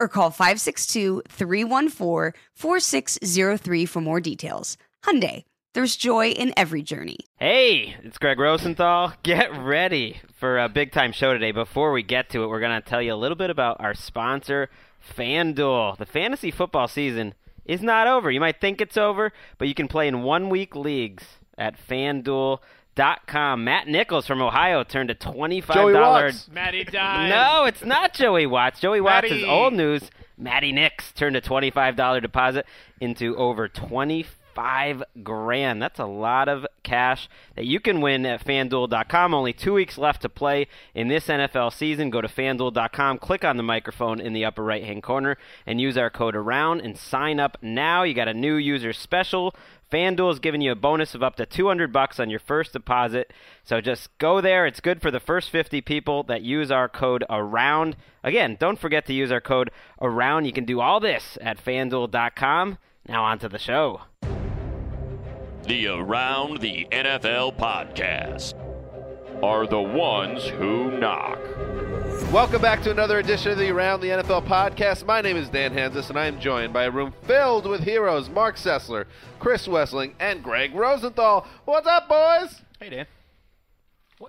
or call 562-314-4603 for more details. Hyundai, there's joy in every journey. Hey, it's Gregg Rosenthal. Get ready for a big time show today. Before we get to it, we're going to tell you a little bit about our sponsor, FanDuel. The fantasy football season is not over. You might think it's over, but you can play in one week leagues at FanDuel. Dot com. Matt Nichols from Ohio turned a twenty-five Joey dollar. Watts. Matty died. No, it's not Joey Watts. Joey Watts is old news. Matty Nix turned a twenty-five dollar deposit into over twenty-five grand. That's a lot of cash that you can win at FanDuel.com. Only two weeks left to play in this NFL season. Go to FanDuel.com, click on the microphone in the upper right-hand corner, and use our code AROUND and sign up now. You got a new user special. FanDuel is giving you a bonus of up to 200 bucks on your first deposit. So just go there. It's good for the first 50 people that use our code AROUND. Again, don't forget to use our code AROUND. You can do all this at FanDuel.com. Now on to the show. The Around the NFL podcast are the ones who knock. Welcome back to another edition of the Around the NFL podcast. My name is Dan Hanzus, and I am joined by a room filled with heroes Marc Sessler, Chris Wesseling, and Gregg Rosenthal. What's up, boys? Hey, Dan.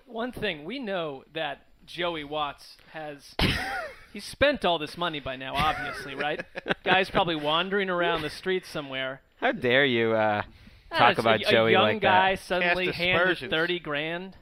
One thing we know that Joey Watts has. he's spent all this money by now, obviously, right? Guy's probably wandering around the streets somewhere. How dare you uh, Ah, talk it's about a, Joey a young like guy that? suddenly handed thirty grand.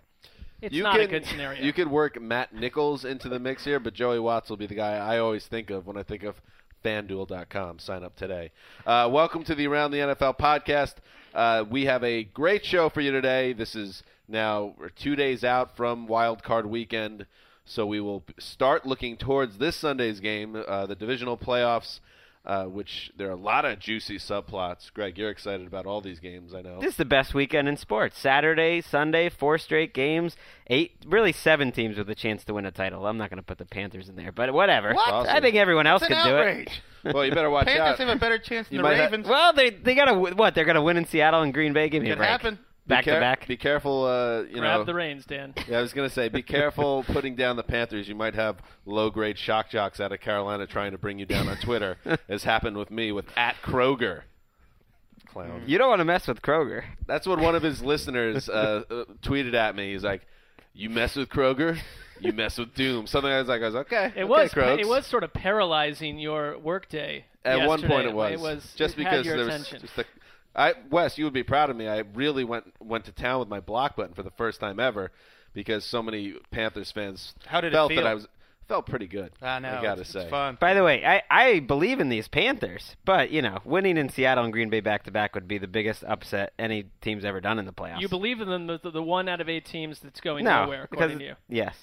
It's you not can, a good scenario. You could work Matt Nichols into the mix here, but Joey Watts will be the guy I always think of when I think of FanDuel.com. Sign up today. Uh, welcome to the Around the NFL podcast. Uh, we have a great show for you today. This is now two days out from Wild Card Weekend, so we will start looking towards this Sunday's game, uh, the divisional playoffs. Uh, which there are a lot of juicy subplots. Greg, you're excited about all these games, I know. This is the best weekend in sports. Saturday, Sunday, four straight games. Eight, really seven teams with a chance to win a title. I'm not going to put the Panthers in there, but whatever. What? I think everyone else It's could do outrage. it. well, you better watch Panthers out. have a better chance than You the might ha- Ravens. Well, they they got to what? They're going to win in Seattle and Green Bay. Give me a break. happen. Back be to back. Be careful, uh, you Grab know. the reins, Dan. Yeah, I was gonna say, be careful putting down the Panthers. You might have low-grade shock jocks out of Carolina trying to bring you down on Twitter, as happened with me with at Kroger. Clown. You don't want to mess with Kroger. That's what one of his listeners uh, uh, tweeted at me. He's like, "You mess with Kroger, you mess with Doom." Something I was like, "I was okay." It okay, was Krogs. it was sort of paralyzing your workday. At one point, it was. It was just it had because your there was attention. just the. I Wes, you would be proud of me. I really went went to town with my block button for the first time ever, because so many Panthers fans How did it felt feel? that I was felt pretty good. I know. I gotta it's, say. it's fun. By the way, I, I believe in these Panthers, but you know, winning in Seattle and Green Bay back to back would be the biggest upset any team's ever done in the playoffs. You believe in them, the, the one out of eight teams that's going no, nowhere, because according to you. yes,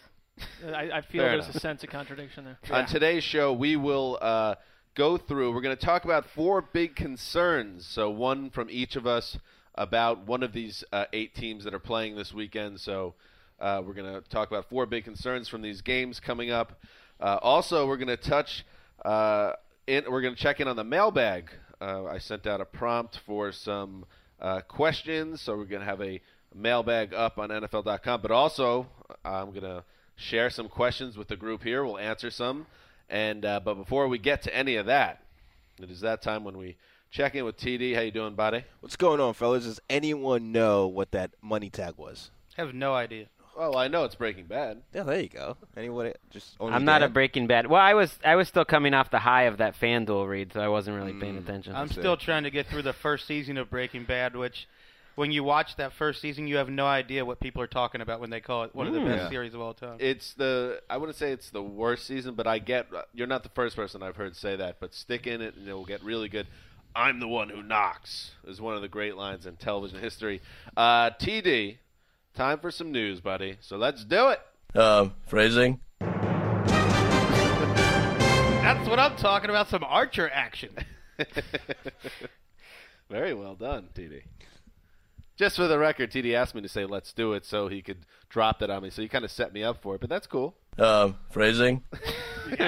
I, I feel Fair there's enough. a sense of contradiction there. On today's show, we will uh, go through. We're going to talk about four big concerns. So one from each of us about one of these uh, eight teams that are playing this weekend. So Uh, we're going to talk about four big concerns from these games coming up. Uh, also, we're going to touch. Uh, in, we're going to check in on the mailbag. Uh, I sent out a prompt for some uh, questions, so we're going to have a mailbag up on NFL.com. But also, I'm going to share some questions with the group here. We'll answer some. And uh, but before we get to any of that, it is that time when we check in with TD. How you doing, buddy? What's going on, fellas? Does anyone know what that money tag was? I have no idea. Well, I know it's Breaking Bad. Yeah, there you go. Anyone? Just only I'm not a Breaking Bad. Well, I was I was still coming off the high of that FanDuel read, so I wasn't really paying Mm. attention. I'm still trying to get through the first season of Breaking Bad, which, when you watch that first season, you have no idea what people are talking about when they call it one of the Mm. best Yeah. series of all time. It's the I wouldn't say it's the worst season, but I get you're not the first person I've heard say that. But stick in it, and it will get really good. I'm the one who knocks is one of the great lines in television history. Uh, TD, time for some news, buddy. So let's do it. Um, phrasing. That's what I'm talking about. Some Archer action. Very well done, TD. Just for the record, TD asked me to say "Let's do it" so he could drop that on me. So he kind of set me up for it, but that's cool. Um, phrasing.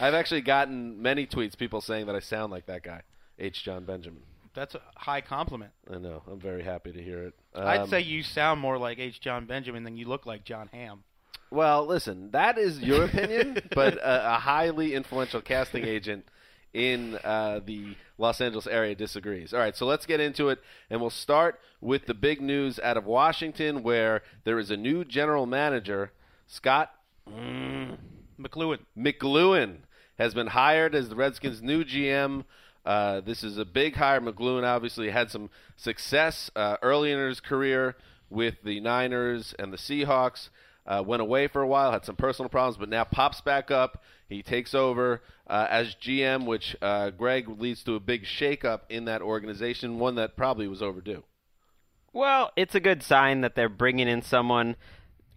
I've actually gotten many tweets, people saying that I sound like that guy, H. John Benjamin. That's a high compliment. I know. I'm very happy to hear it. I'd Um, say you sound more like H. John Benjamin than you look like John Hamm. Well, listen, that is your opinion, but a, a highly influential casting agent in uh, the Los Angeles area disagrees. All right, so let's get into it, and we'll start with the big news out of Washington, where there is a new general manager, Scot McCloughan. McCloughan has been hired as the Redskins' new GM. Uh, this is a big hire. McCloughan obviously had some success uh, early in his career with the Niners and the Seahawks. Uh, went away for a while, had some personal problems, but now pops back up. He takes over uh, as GM, which uh, Greg leads to a big shakeup in that organization, one that probably was overdue. Well, it's a good sign that they're bringing in someone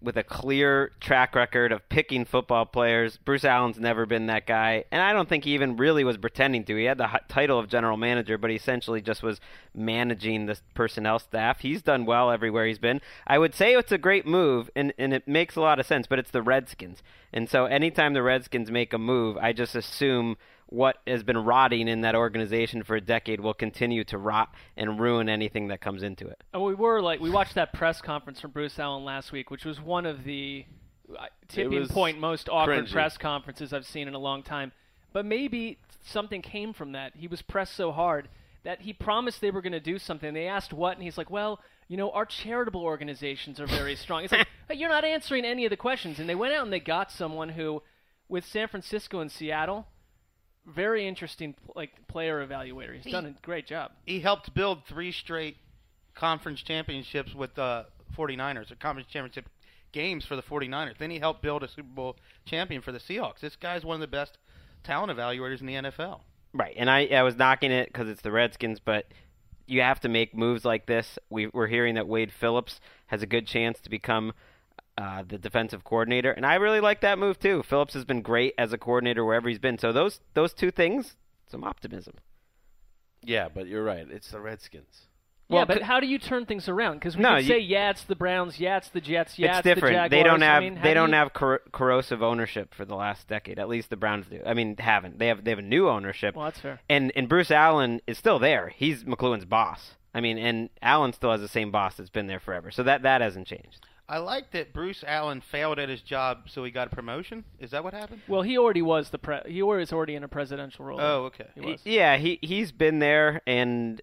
with a clear track record of picking football players. Bruce Allen's never been that guy, and I don't think he even really was pretending to. He had the title of general manager, but he essentially just was managing the personnel staff. He's done well everywhere he's been. I would say it's a great move, and, and it makes a lot of sense, but it's the Redskins. And so anytime the Redskins make a move, I just assume what has been rotting in that organization for a decade will continue to rot and ruin anything that comes into it. And we were like, we watched that press conference from Bruce Allen last week, which was one of the uh, tipping point most awkward cringy. press conferences I've seen in a long time. But maybe something came from that. He was pressed so hard that he promised they were going to do something. They asked what, and he's like, "Well, you know, our charitable organizations are very strong." It's like "Hey, you're not answering any of the questions. And they went out and they got someone who, with San Francisco and Seattle, very interesting like player evaluator. He's done a great job. He helped build three straight conference championships with the 49ers, or conference championship games for the 49ers. Then he helped build a Super Bowl champion for the Seahawks. This guy's one of the best talent evaluators in the NFL. Right, and I, I was knocking it because it's the Redskins, but you have to make moves like this. We, we're hearing that Wade Phillips has a good chance to become uh, the defensive coordinator, and I really like that move too. Phillips has been great as a coordinator wherever he's been. So those those two things, some optimism. Yeah, but you're right. It's the Redskins. Yeah, but how do you turn things around? Because we No, could you- say, yeah, it's the Browns, yeah, it's the Jets, yeah, it's it's, the different. Jaguars. they don't I have mean, they do don't you- have cor- corrosive ownership for the last decade. At least the Browns do. I mean, haven't. They have they have a new ownership. Well, that's fair. And and Bruce Allen is still there. He's McCloughan's boss. I mean, and Allen still has the same boss that's been there forever. So that that hasn't changed. I like that Bruce Allen failed at his job, so he got a promotion. Is that what happened? Well, he already was the pre- he was already in a presidential role. Oh, okay. He was. Yeah, he he's been there, and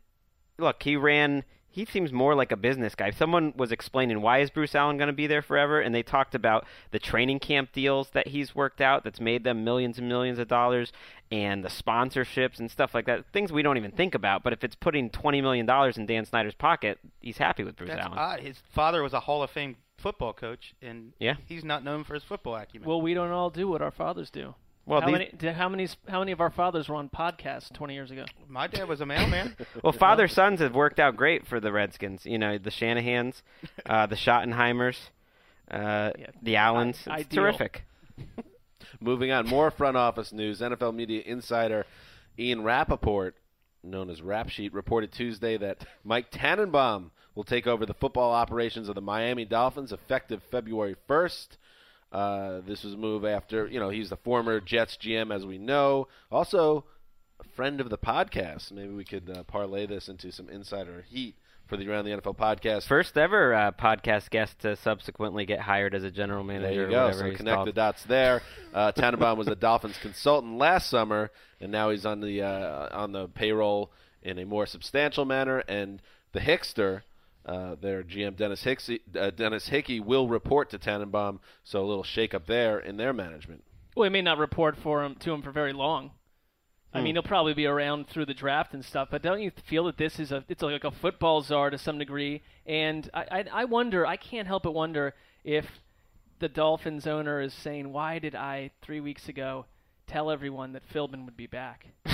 look, he ran. He seems more like a business guy. Someone was explaining why is Bruce Allen going to be there forever, and they talked about the training camp deals that he's worked out that's made them millions and millions of dollars, and the sponsorships and stuff like that. Things we don't even think about, but if it's putting twenty million dollars in Dan Snyder's pocket, he's happy with Bruce That's Allen. odd. His father was a Hall of Fame football coach, and Yeah. he's not known for his football acumen. Well, we don't all do what our fathers do. Well, how these- many did, how many how many of our fathers were on podcasts 20 years ago? My dad was a mailman. Well, father sons have worked out great for the Redskins. You know, the Shanahans, uh, the Schottenheimers, uh, the Allens. It's ideal. terrific. Moving on, more front office news. NFL media insider Ian Rapoport known as Rap Sheet, reported Tuesday that Mike Tannenbaum will take over the football operations of the Miami Dolphins effective February 1st. Uh, this was a move after, you know, he's the former Jets GM, as we know. Also, a friend of the podcast. Maybe we could uh, parlay this into some insider heat for the Around the NFL podcast. First ever uh, podcast guest to subsequently get hired as a general manager. There you or go. So connect called. the dots there. Uh, Tannenbaum was a Dolphins consultant last summer, and now he's on the uh, on the payroll in a more substantial manner. And the Hickster, uh, their GM Dennis Hicksy, uh, Dennis Hickey, will report to Tannenbaum. So a little shakeup there in their management. Well, he may not report for him to him for very long. I Hmm. mean, he'll probably be around through the draft and stuff. But don't you feel that this is a it's like a football czar to some degree? And I I, I wonder, I can't help but wonder if the Dolphins owner is saying, "Why did I three weeks ago tell everyone that Philbin would be back?"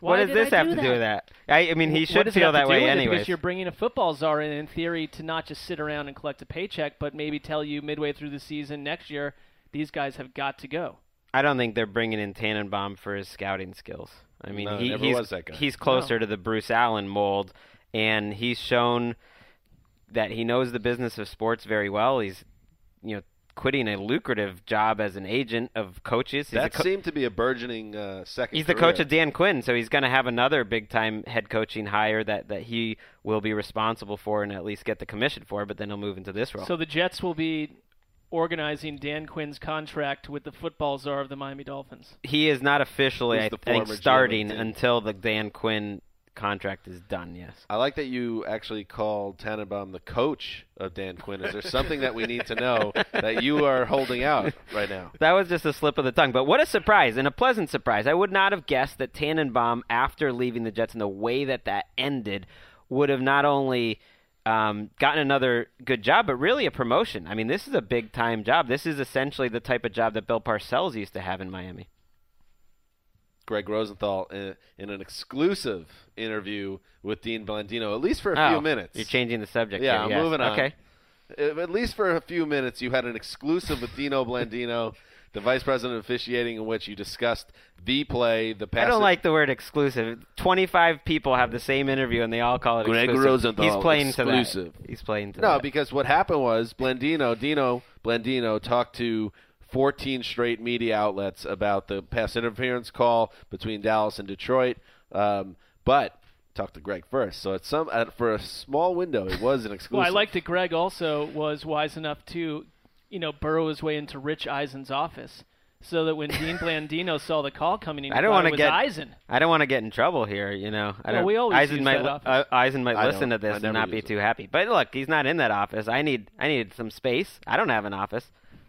What does this have do to do with that? I, I mean, he should feel that way it? Because you're bringing a football czar in, in theory, to not just sit around and collect a paycheck, but maybe tell you midway through the season next year, these guys have got to go. I don't think they're bringing in Tannenbaum for his scouting skills. I mean, No, he, never he's, was that guy. he's closer to the Bruce Allen mold, and he's shown that he knows the business of sports very well. He's, you know, quitting a lucrative job as an agent of coaches. He's a That co- seemed to be a burgeoning uh, second. He's the coach of Dan Quinn, so he's going to have another big time head coaching hire that, that he will be responsible for and at least get the commission for, but then he'll move into this role. So the Jets will be organizing Dan Quinn's contract with the football czar of the Miami Dolphins. he is not officially, Who's I think, former GM of starting until the Dan Quinn contract is done, yes. I like that you actually called Tannenbaum the coach of Dan Quinn. Is there something that we need to know that you are holding out right now? That was just a slip of the tongue. But what a surprise, and a pleasant surprise. I would not have guessed that Tannenbaum, after leaving the Jets and the way that that ended, would have not only um, gotten another good job, but really a promotion. I mean, this is a big time job. This is essentially the type of job that Bill Parcells used to have in Miami. Gregg Rosenthal in, in an exclusive interview with Dean Blandino, at least for a Oh, few minutes. You're changing the subject. Yeah, here, I'm yes. moving on. Okay. Uh, At least for a few minutes, you had an exclusive with Dino Blandino, the vice president of officiating, in which you discussed the play, the pass. I don't like the word exclusive. Twenty-five people have the same interview, and they all call it exclusive. Greg exclusive. Rosenthal, He's playing exclusive. to that. He's playing to No, that. because what happened was Blandino, Dino Blandino talked to 14 straight media outlets about the pass interference call between Dallas and Detroit, um, but talked to Greg first. So it's some uh, for a small window, it was an exclusive. Well, I like that Greg also was wise enough to, you know, burrow his way into Rich Eisen's office, so that when Dean Blandino saw the call coming in, I don't want want to to get. Eisen. I don't want to get in trouble here. You know. I Well, don't, we always Eisen use might. that office. uh, Eisen might I listen to this and not be use too happy. But look, he's not in that office. I need. I need some space. I don't have an office.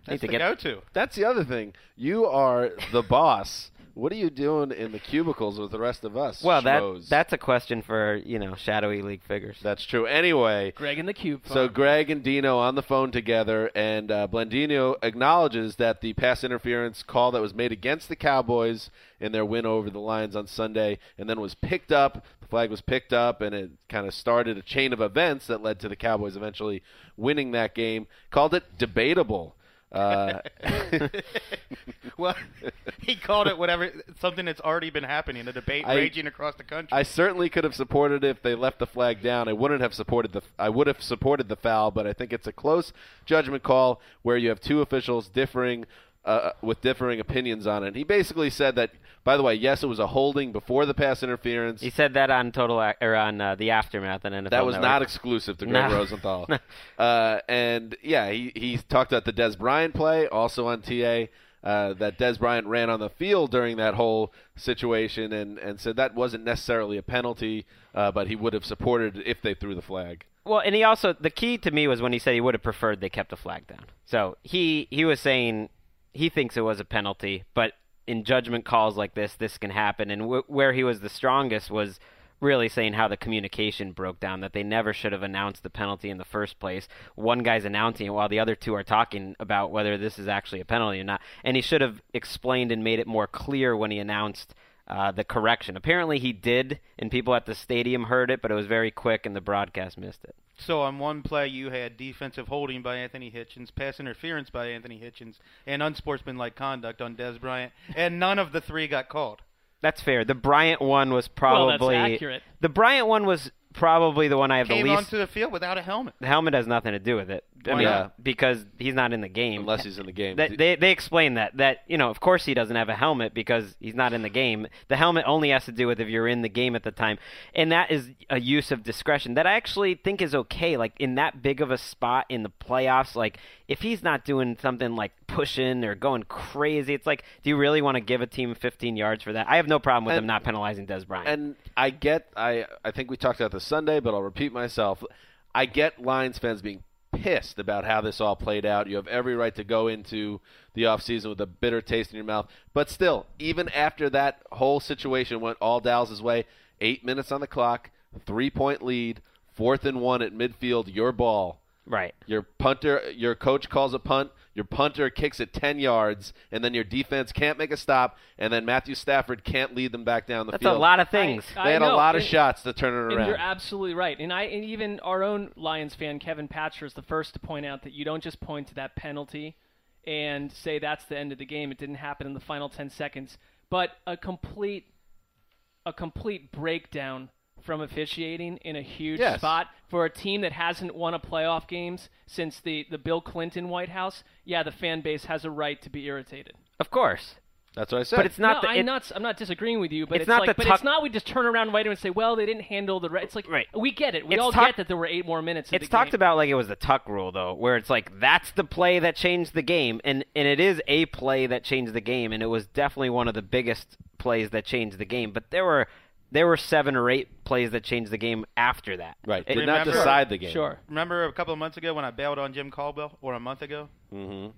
I need to the get. go-to. That's the other thing. You are the boss. What are you doing in the cubicles with the rest of us? Well, that that's a question for you know shadowy league figures. That's true. Anyway, Greg in the cube. So. Greg and Dino on the phone together, and uh, Blandino acknowledges that the pass interference call that was made against the Cowboys in their win over the Lions on Sunday, and then was picked up. The flag was picked up, and it kind of started a chain of events that led to the Cowboys eventually winning that game. Called it debatable. Uh, well, he called it whatever something that's already been happening, a debate I- raging across the country. I certainly could have supported it if they left the flag down. I wouldn't have supported the I would have supported the foul, but I think it's a close judgment call where you have two officials differing uh, with differing opinions on it. He basically said that. By the way, yes, it was a holding before the pass interference. He said that on total Ac- or on uh, the aftermath on NFL. That was Network. not exclusive to Greg No. Rosenthal. uh, and yeah, he, he talked about the Dez Bryant play, also on TA. Uh, that Dez Bryant ran on the field during that whole situation, and, and said that wasn't necessarily a penalty, uh, but he would have supported it if they threw the flag. Well, and he also the key to me was when he said he would have preferred they kept the flag down. So he he was saying he thinks it was a penalty, but in judgment calls like this, this can happen. And w- where he was the strongest was really saying how the communication broke down that they never should have announced the penalty in the first place. One guy's announcing it while the other two are talking about whether this is actually a penalty or not. And he should have explained and made it more clear when he announced uh, the correction. Apparently he did, and people at the stadium heard it, but it was very quick, and the broadcast missed it. So on one play, you had defensive holding by Anthony Hitchens, pass interference by Anthony Hitchens, and unsportsmanlike conduct on Dez Bryant, and none of the three got called. That's fair. The Bryant one was Well, that's probably accurate. the Bryant one was probably the one I have Came the least. onto the field without a helmet. the helmet has nothing to do with it. I Why mean, not? because he's not in the game. unless he's in the game. That, they they explain that that you know of course he doesn't have a helmet because he's not in the game. The helmet only has to do with if you're in the game at the time, and that is a use of discretion that I actually think is okay. Like in that big of a spot in the playoffs, like if he's not doing something like pushing or going crazy, it's like do you really want to give a team 15 yards for that? I have no problem with And- them not penalizing Dez Bryant. And I get, I I think we talked about this Sunday, but I'll repeat myself. I get Lions fans being pissed about how this all played out. You have every right to go into the offseason with a bitter taste in your mouth. But still, even after that whole situation went all Dallas' way, eight minutes on the clock, three point lead, fourth and one at midfield, your ball. Right. Your punter, your coach calls a punt. Your punter kicks it 10 yards, and then your defense can't make a stop, and then Matthew Stafford can't lead them back down the That's field. That's a lot of things. I They had a lot of and- shots to turn it And around. you're absolutely right. And I and even our own Lions fan Kevin Patcher is the first to point out that you don't just point to that penalty and say that's the end of the game. It didn't happen in the final 10 seconds, but a complete a complete breakdown from officiating in a huge Yes. spot for a team that hasn't won a playoff games since the the Bill Clinton White House. Yeah, the fan base has a right to be irritated. Of course. That's what I said. But it's not no, the, I'm not. I'm not disagreeing with you, but it's it's, not like, but tuck- it's not. We just turn around later and say, "Well, they didn't handle the." Re-. It's like, Right. We get it. We It's all talk- get that there were eight more minutes. It's talked game. about like it was the tuck rule though, where it's like that's the play that changed the game, and and it is a play that changed the game, and it was definitely one of the biggest plays that changed the game. But there were there were seven or eight plays that changed the game after that. right. It- Did not Remember- decide the game. Sure. Remember a couple of months ago when I bailed on Jim Caldwell, or a month ago? Mm-hmm.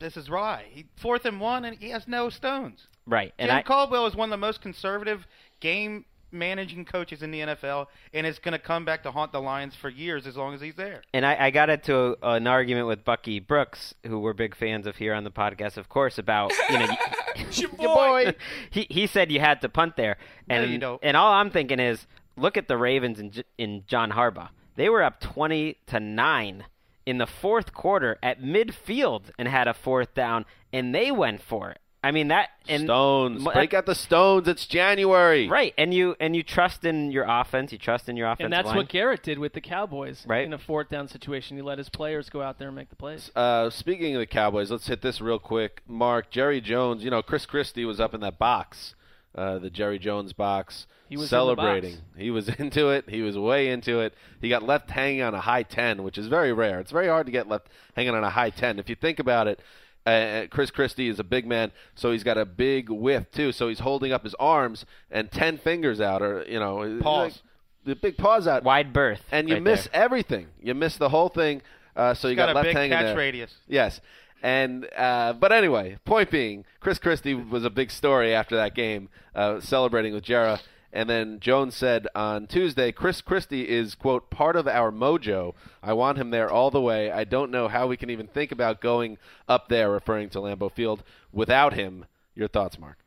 This is why. He fourth and one, and he has no stones. Right, and Jim I Caldwell is one of the most conservative game managing coaches in the NFL, and it's going to come back to haunt the Lions for years as long as he's there. and I, I got into a, an argument with Bucky Brooks, who we're big fans of here on the podcast, of course, about you know. Your boy. he he said you had to punt there, No, and you don't. and all I'm thinking is look at the Ravens in in John Harbaugh. They were up twenty to nine in the fourth quarter at midfield and had a fourth down, and they went for it. I mean that and Stones. Mo- Break out the stones. It's January. right, and you and you trust in your offense, you trust in your offense. And that's line. what Garrett did with the Cowboys. Right. In a fourth down situation, he let his players go out there and make the plays. Uh, speaking of the Cowboys, let's hit this real quick. Mark, Jerry Jones, you know, Chris Christie was up in that box, uh, the Jerry Jones box, He was celebrating. box. He was into it. He was way into it. He got left hanging on a high 10, which is very rare. It's very hard to get left hanging on a high 10. If you think about it, uh, Chris Christie is a big man, so he's got a big width, too. So he's holding up his arms and 10 fingers out, or, you know, Paws. like the big paws out. wide berth, and you right miss there. everything. You miss the whole thing. Uh, so you got, got, a left big hanging catch there. radius. Yes. And uh, but anyway, point being, Chris Christie was a big story after that game, uh, celebrating with Jerry. And then Jones said on Tuesday, Chris Christie is quote part of our mojo. I want him there all the way. I don't know how we can even think about going up there, referring to Lambeau Field, without him. Your thoughts, Mark?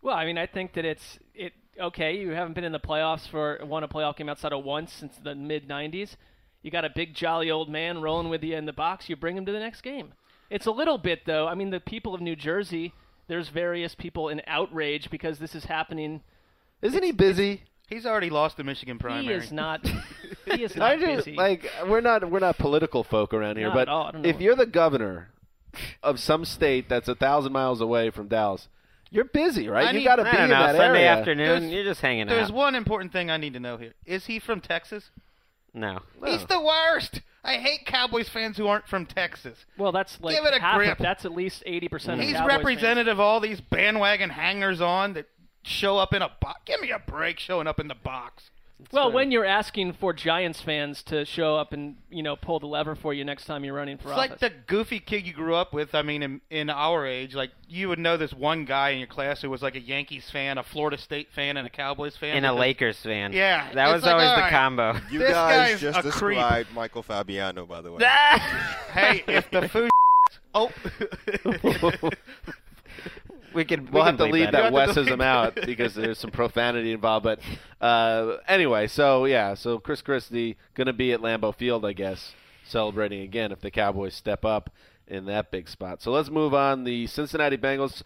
Well, I mean, I think that it's it. Okay, you haven't been in the playoffs for won a playoff game outside of once since the mid '90s. You got a big jolly old man rolling with you in the box. You bring him to the next game. It's a little bit though. I mean, the people of New Jersey. There's various people in outrage because this is happening. Isn't he busy? He's already lost the Michigan primary. He is not. he is not I not just busy. like we're not we're not political folk around here, Not but at all. I don't know if you're the governor of some state that's a thousand miles away from Dallas, you're busy, right? I you need- got to I be don't in know, that Sunday area. afternoon, There's- you're just hanging out. There's out. one important thing I need to know here. Is he from Texas? No. He's the worst. I hate Cowboys fans who aren't from Texas. well, that's like Give it a half grip. Of, that's at least eighty percent of He's Cowboys fans. representative of all these bandwagon hangers on that show up in a box. Give me a break showing up in the box. Well, when you're asking for Giants fans to show up and you know pull the lever for you next time you're running for It's office. like the goofy kid you grew up with. I mean, in, in our age, like you would know this one guy in your class who was like a Yankees fan, a Florida State fan, and a Cowboys fan. And a Lakers fan. Yeah, That was like, always all the combo. You This guys guy's just a creep. described Michael Fabiano, by the way. Hey, if the food. oh. We could We'll we have to leave that that. Wesism out because there's some profanity involved. But uh, anyway, so yeah, so Chris Christie going to be at Lambeau Field, I guess, celebrating again if the Cowboys step up in that big spot. So let's move on. The Cincinnati Bengals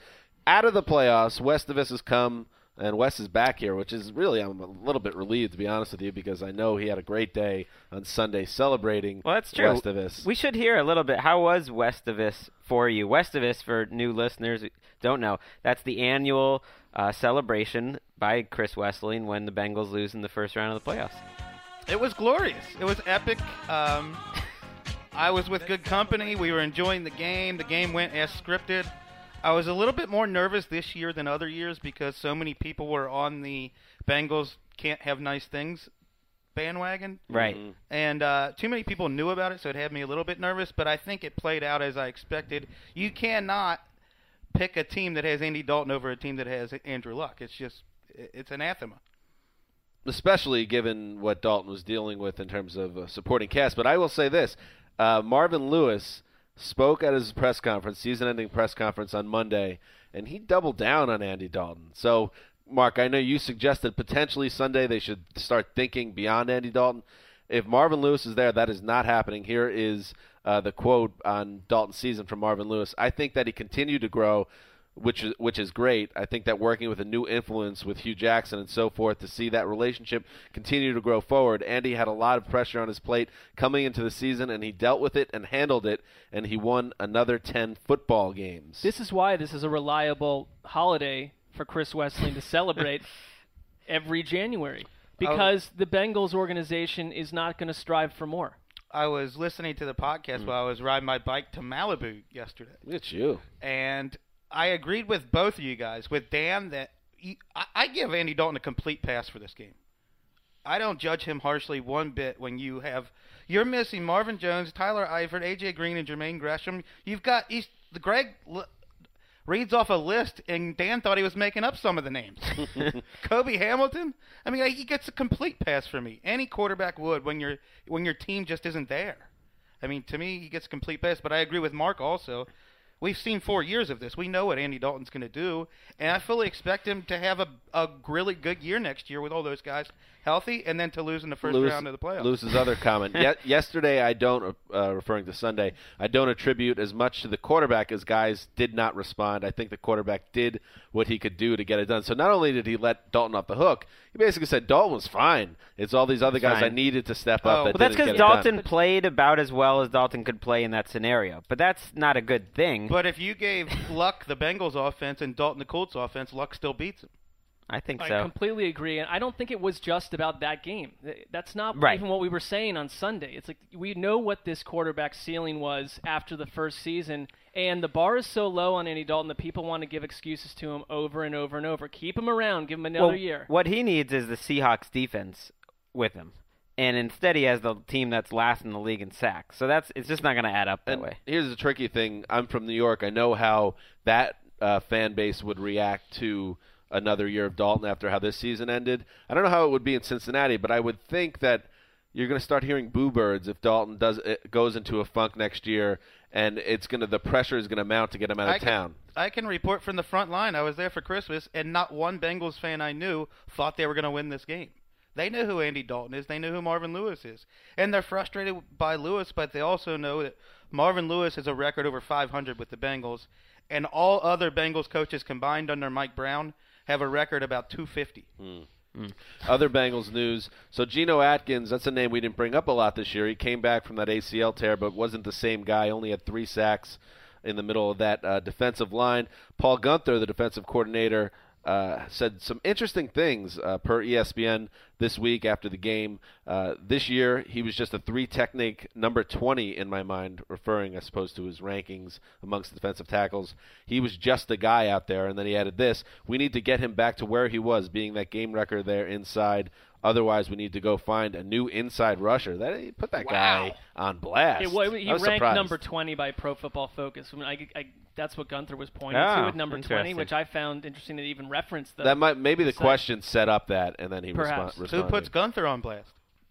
out of the playoffs. Westivus has come, and Wes is back here, which is really I'm a little bit relieved to be honest with you because I know he had a great day on Sunday celebrating. Well, that's true. Westivus. We should hear a little bit. How was Westivus for you? Westivus, for new listeners don't know, that's the annual uh, celebration by Chris Wesseling when the Bengals lose in the first round of the playoffs. It was glorious. It was epic. Um, I was with good company. We were enjoying the game. The game went as scripted. I was a little bit more nervous this year than other years because so many people were on the Bengals can't have nice things bandwagon. Right. And uh, too many people knew about it, so it had me a little bit nervous. But I think it played out as I expected. You cannot pick a team that has Andy Dalton over a team that has Andrew Luck. It's just it's anathema. especially given what Dalton was dealing with in terms of supporting cast. But I will say this: uh, Marvin Lewis spoke at his press conference, season-ending press conference on Monday, and he doubled down on Andy Dalton. So, Mark, I know you suggested potentially Sunday they should start thinking beyond Andy Dalton. If Marvin Lewis is there, that is not happening. Here is uh, the quote on Dalton's season from Marvin Lewis. I think that he continued to grow which is which is great. I think that working with a new influence with Hue Jackson and so forth to see that relationship continue to grow forward. Andy had a lot of pressure on his plate coming into the season, and he dealt with it and handled it, and he won another ten football games. This is why this is a reliable holiday for Chris Wesseling to celebrate every January because the Bengals organization is not going to strive for more. I was listening to the podcast mm. while I was riding my bike to Malibu yesterday. It's you. And I agreed with both of you guys. With Dan, that he, I, I give Andy Dalton a complete pass for this game. I don't judge him harshly one bit when you have you're missing Marvin Jones, Tyler Eifert, AJ Green, and Jermaine Gresham. You've got he's, the Greg reads off a list, and Dan thought he was making up some of the names. Cobi Hamilton. I mean, he gets a complete pass for me. Any quarterback would when your when your team just isn't there. I mean, to me, he gets a complete pass. But I agree with Mark also. We've seen four years of this. We know what Andy Dalton's going to do, and I fully expect him to have a, a really good year next year with all those guys healthy, and then to lose in the first Lewis- round of the playoffs. Lewis's other comment. Ye- yesterday, I don't, uh, referring to Sunday, I don't attribute as much to the quarterback as guys did not respond. I think the quarterback did what he could do to get it done. So not only did he let Dalton off the hook, he basically said Dalton was fine. It's all these other guys I needed to step Oh, up. that Well, that's because Dalton done. played about as well as Dalton could play in that scenario. But that's not a good thing. But if you gave Luck the Bengals offense and Dalton the Colts offense, Luck still beats him. I think I so. I completely agree, and I don't think it was just about that game. That's not Right. even what we were saying on Sunday. It's like we know what this quarterback ceiling was after the first season, and the bar is so low on Andy Dalton that people want to give excuses to him over and over and over. Keep him around, give him another well, year. What he needs is the Seahawks defense with him. And instead, he has the team that's last in the league in sacks. So that's it's just not going to add up that And way. here's the tricky thing. I'm from New York. I know how that uh, fan base would react to another year of Dalton after how this season ended. I don't know how it would be in Cincinnati, but I would think that you're going to start hearing boo birds if Dalton does it goes into a funk next year, and it's going to the pressure is going to mount to get him out of I town. Can, I can report from the front line. I was there for Christmas, and not one Bengals fan I knew thought they were going to win this game. They know who Andy Dalton is. They know who Marvin Lewis is, and they're frustrated by Lewis, but they also know that Marvin Lewis has a record over 500 with the Bengals, and all other Bengals coaches combined under Mike Brown have a record about 250. Other Bengals news. So Geno Atkins, that's a name we didn't bring up a lot this year. He came back from that ACL tear, but wasn't the same guy. Only had three sacks in the middle of that uh, defensive line. Paul Guenther, the defensive coordinator, uh, said some interesting things uh, per ESPN this week after the game. Uh, this year, he was just a three technique number 20 in my mind, referring, I suppose, to his rankings amongst defensive tackles. He was just a guy out there, and then he added this We need to get him back to where he was, being that game record there inside. Otherwise, we need to go find a new inside rusher. That he put that guy on blast. It, wa- he I was ranked surprised. number 20 by Pro Football Focus. I mean, I, I, that's what Guenther was pointing Oh, to ah, at number 20, which I found interesting that he even referenced the that might maybe the site. question set up that, and then he Perhaps. respon- Who puts Guenther on blast?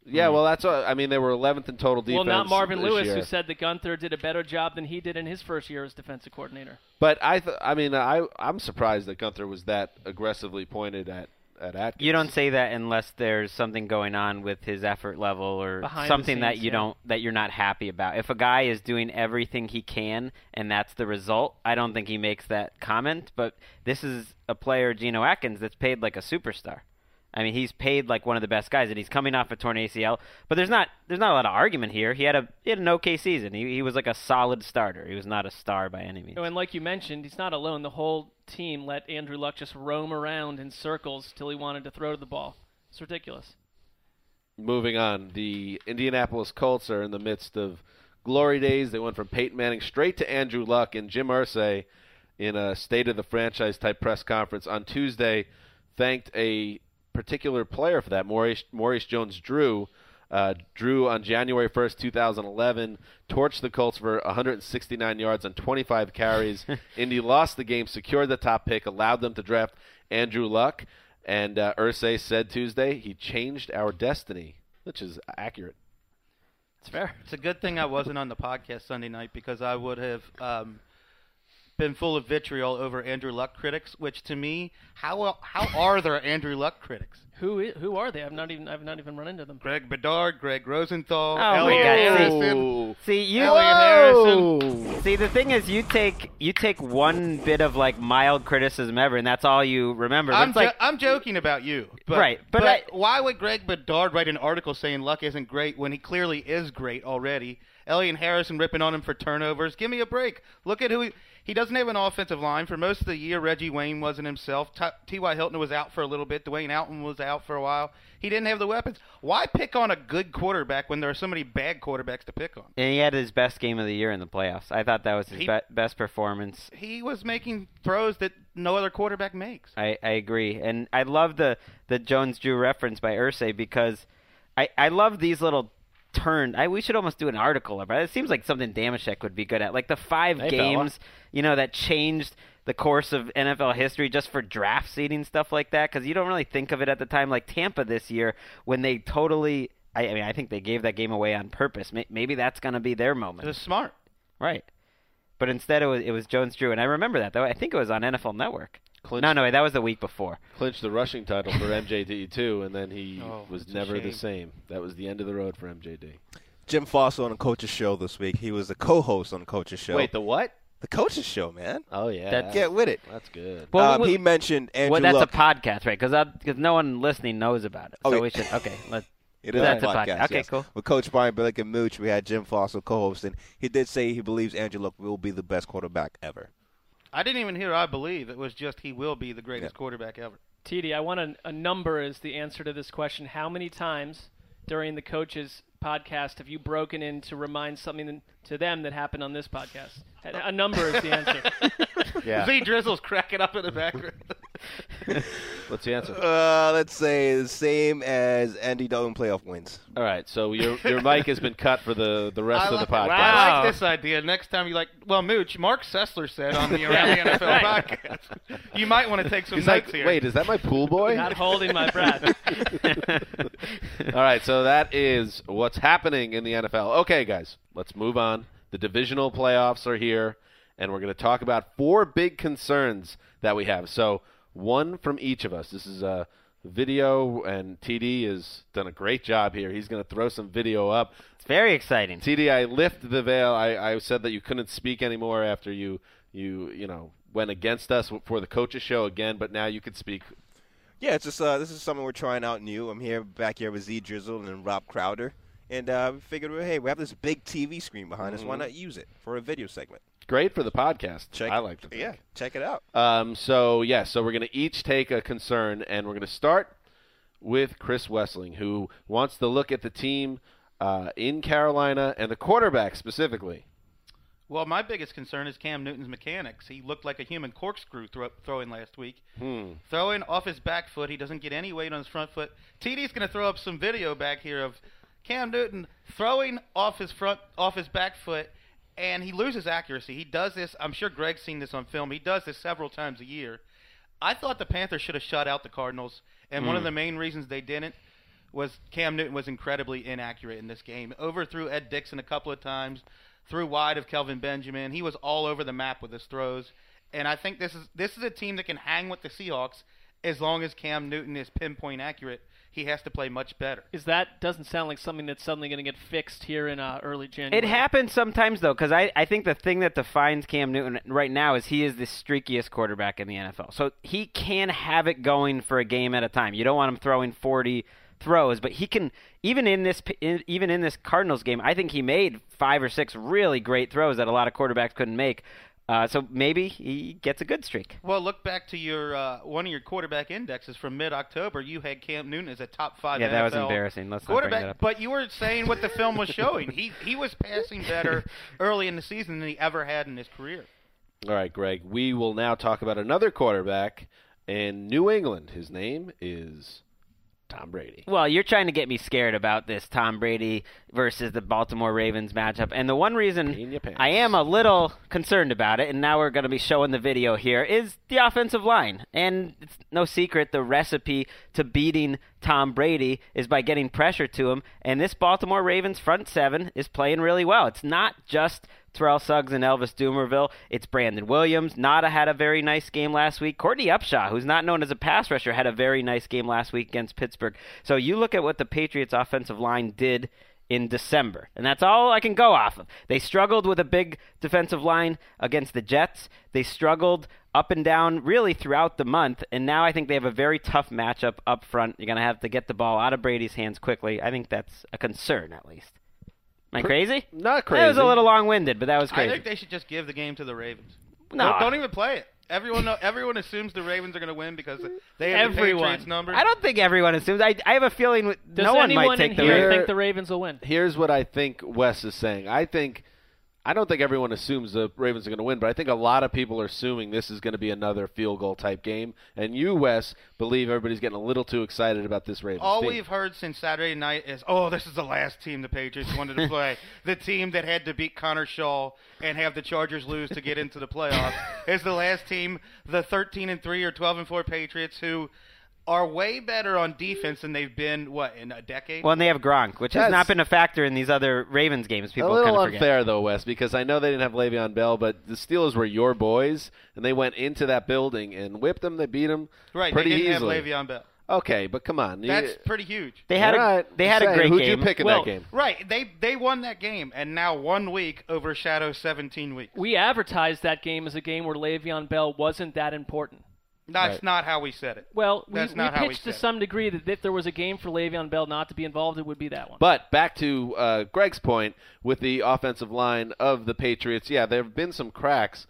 Yeah, hmm. well, that's what, I mean. They were 11th in total defense. Well, not Marvin this Lewis, year. who said that Guenther did a better job than he did in his first year as defensive coordinator. But I, th- I mean, I, I'm surprised that Guenther was that aggressively pointed at at Atkins. You don't say that unless there's something going on with his effort level or Behind the something that you yeah. don't that you're not happy about. If a guy is doing everything he can and that's the result, I don't think he makes that comment. But this is a player, Geno Atkins, that's paid like a superstar. I mean, he's paid like one of the best guys, and he's coming off a torn ACL. But there's not there's not a lot of argument here. He had a he had an okay season. He he was like a solid starter. He was not a star by any means. Oh, and like you mentioned, he's not alone. The whole team let Andrew Luck just roam around in circles till he wanted to throw the ball. It's ridiculous. Moving on, the Indianapolis Colts are in the midst of glory days. They went from Peyton Manning straight to Andrew Luck, and Jim Irsay, in a state of the franchise type press conference on Tuesday, thanked a particular player for that, Maurice, Maurice Jones-Drew. Uh, Drew on January 1st, 2011, torched the Colts for 169 yards on 25 carries. Indy lost the game, secured the top pick, allowed them to draft Andrew Luck. And uh, Irsay said Tuesday he changed our destiny, which is accurate. It's fair. It's a good thing I wasn't on the podcast Sunday night because I would have um, been full of vitriol over Andrew Luck critics. Which to me, how how are there Andrew Luck critics? Who i- who are they? I've not even I've not even run into them. Greg Bedard, Gregg Rosenthal, Oh my Elliot God, see- Harrison. See you. Elliot Harrison. See, the thing is, you take you take one bit of like mild criticism ever, and that's all you remember. I'm, it's like I'm joking about you, but, Right, but I- why would Greg Bedard write an article saying Luck isn't great when he clearly is great already? Elliot Harrison ripping on him for turnovers. Give me a break. Look at who he, he doesn't have an offensive line for most of the year. Reggie Wayne wasn't himself. T.Y. Hilton was out for a little bit. Dwayne Allen was out for a while. He didn't have the weapons. Why pick on a good quarterback when there are so many bad quarterbacks to pick on? and he had his best game of the year in the playoffs. I thought that was his He- be- best performance. He was making throws that no other quarterback makes. I, I agree, and I love the the Jones Drew reference by Irsay because I I love these little turn. I we should almost do an article about it. It seems like something Damashek would be good at, like the five Hey, games you know that changed the course of NFL history just for draft seeding stuff like that. Because you don't really think of it at the time, like Tampa this year when they totally. I, I mean, I think they gave that game away on purpose. May- Maybe that's going to be their moment. It was smart. Right. But instead, it was it was Jones Drew, and I remember that though. I think it was on NFL Network. Clinched- No, no, that was the week before. Clinched the rushing title for MJD too, and then he Oh, was never the same. That was the end of the road for MJD. Jim Foster on the Coach's Show this week. He was a co-host on the Coach's Show. Wait, the what? the Coach's Show, man. Oh yeah, That- Get with it. that's good. Well, um, we- he mentioned Andrew well, that's Luck. a podcast, right? Because no one listening knows about it. Oh, so yeah. we should. Okay, let It is That's a a podcast. podcast. Okay, yes. cool. With Coach Brian Billick and Mooch, we had Jim Foster co-hosting. He did say he believes Andrew Luck will be the best quarterback ever. I didn't even hear I believe. It was just he will be the greatest quarterback ever. TD, I want a, a number as the answer to this question. How many times during the coaches podcast have you broken in to remind something to them that happened on this podcast? A, a number is the answer. Yeah. Z Drizzle's cracking up in the background. What's the answer? Uh, let's say the same as Andy Dalton playoff wins. All right, so your your mic has been cut for the the rest I of the like, podcast. I like this idea. Next time you like, well, Mooch, Marc Sessler said on the Around the NFL podcast, you might want to take some He's notes like, here. wait, is that my pool boy? Not holding my breath. All right, so that is what's happening in the NFL. Okay, guys, let's move on. The divisional playoffs are here, and we're going to talk about four big concerns that we have. So, one from each of us. This is a video, and TD has done a great job here. He's going to throw some video up. It's very exciting. TD, I lift the veil. I, I said that you couldn't speak anymore after you you you know went against us for the coaches show again, but now you could speak. Yeah, it's just uh, this is something we're trying out new. I'm here back here with Z Drizzle and Rob Crowder, and uh, we figured, well, hey, we have this big TV screen behind us. Why Mhm. not use it for a video segment? Great for the podcast. Check, I like to think. Yeah, check it out. Um, so yeah, so we're gonna each take a concern, and we're gonna start with Chris Wesseling, who wants to look at the team uh, in Carolina and the quarterback specifically. Well, my biggest concern is Cam Newton's mechanics. He looked like a human corkscrew throw- throwing last week. Hmm. Throwing off his back foot, he doesn't get any weight on his front foot. TD's going to throw up some video back here of Cam Newton throwing off his front, off his back foot, and he loses accuracy. He does this. I'm sure Greg's seen this on film. He does this several times a year. I thought the Panthers should have shut out the Cardinals, and one of Mm. the main reasons they didn't was Cam Newton was incredibly inaccurate in this game. Overthrew Ed Dickson a couple of times, threw wide of Kelvin Benjamin. He was all over the map with his throws. And I think this is this is a team that can hang with the Seahawks as long as Cam Newton is pinpoint accurate, he has to play much better. Is that doesn't sound like something that's suddenly going to get fixed here in uh, early January? It happens sometimes though, because I, I think the thing that defines Cam Newton right now is he is the streakiest quarterback in the NFL. So he can have it going for a game at a time. You don't want him throwing forty throws, but he can even in this in, even in this Cardinals game. I think he made five or six really great throws that a lot of quarterbacks couldn't make. Uh, so maybe he gets a good streak. Well, look back to your uh, one of your quarterback indexes from mid-October. You had Cam Newton as a top five. Yeah, that was NFL embarrassing. Let's not bring quarterback. that up. But you were saying what the film was showing. he he was passing better early in the season than he ever had in his career. All right, Greg. We will now talk about another quarterback in New England. His name is Tom Brady. Well, you're trying to get me scared about this Tom Brady versus the Baltimore Ravens matchup. And the one reason I am a little concerned about it, and now we're going to be showing the video here, is the offensive line. And it's no secret the recipe to beating Tom Brady is by getting pressure to him. And this Baltimore Ravens front seven is playing really well. It's not just Terrell Suggs and Elvis Dumervil. It's Brandon Williams. Ngata had a very nice game last week. Courtney Upshaw, who's not known as a pass rusher, had a very nice game last week against Pittsburgh. So you look at what the Patriots offensive line did in December. And that's all I can go off of. They struggled with a big defensive line against the Jets. They struggled up and down really throughout the month. And now I think they have a very tough matchup up front. You're going to have to get the ball out of Brady's hands quickly. I think that's a concern, at least. Am I crazy? Not crazy. That was a little long winded, but that was crazy. I think they should just give the game to the Ravens. No. don't, don't even play it. Everyone know, everyone assumes the Ravens are going to win because they have the Everyone. Patriots number. I don't think everyone assumes. I, I have a feeling Does no one anyone might take in the Ravens. think the Ravens will win? Here's what I think Wes is saying. I think I don't think everyone assumes the Ravens are going to win, but I think a lot of people are assuming this is going to be another field goal type game. And you, Wes, believe everybody's getting a little too excited about this Ravens All team. we've heard since Saturday night is, "Oh, this is the last team the Patriots wanted to play. the team that had to beat Connor Shaw and have the Chargers lose to get into the playoffs is the last team, the 13 and 3 or 12 and 4 Patriots who are way better on defense than they've been what in a decade." Well, and they have Gronk, which has not been a factor in these other Ravens games. People a little kind of forget. unfair though, Wes, because I know they didn't have Le'Veon Bell, but the Steelers were your boys, and they went into that building and whipped them. They beat them right, pretty they didn't easily. have Le'Veon Bell. Okay, but come on, you- That's pretty huge. They had All a they had I'm a saying, great who'd game. you pick in Well, that game? Right, they they won that game, and now one week overshadows 17 weeks. We advertised that game as a game where Le'Veon Bell wasn't that important. That's Right. not how we said it. Well, we, That's we not how we pitched said to it. some degree that if there was a game for Le'Veon Bell not to be involved, it would be that one. But back to uh, Greg's point with the offensive line of the Patriots. Yeah, there have been some cracks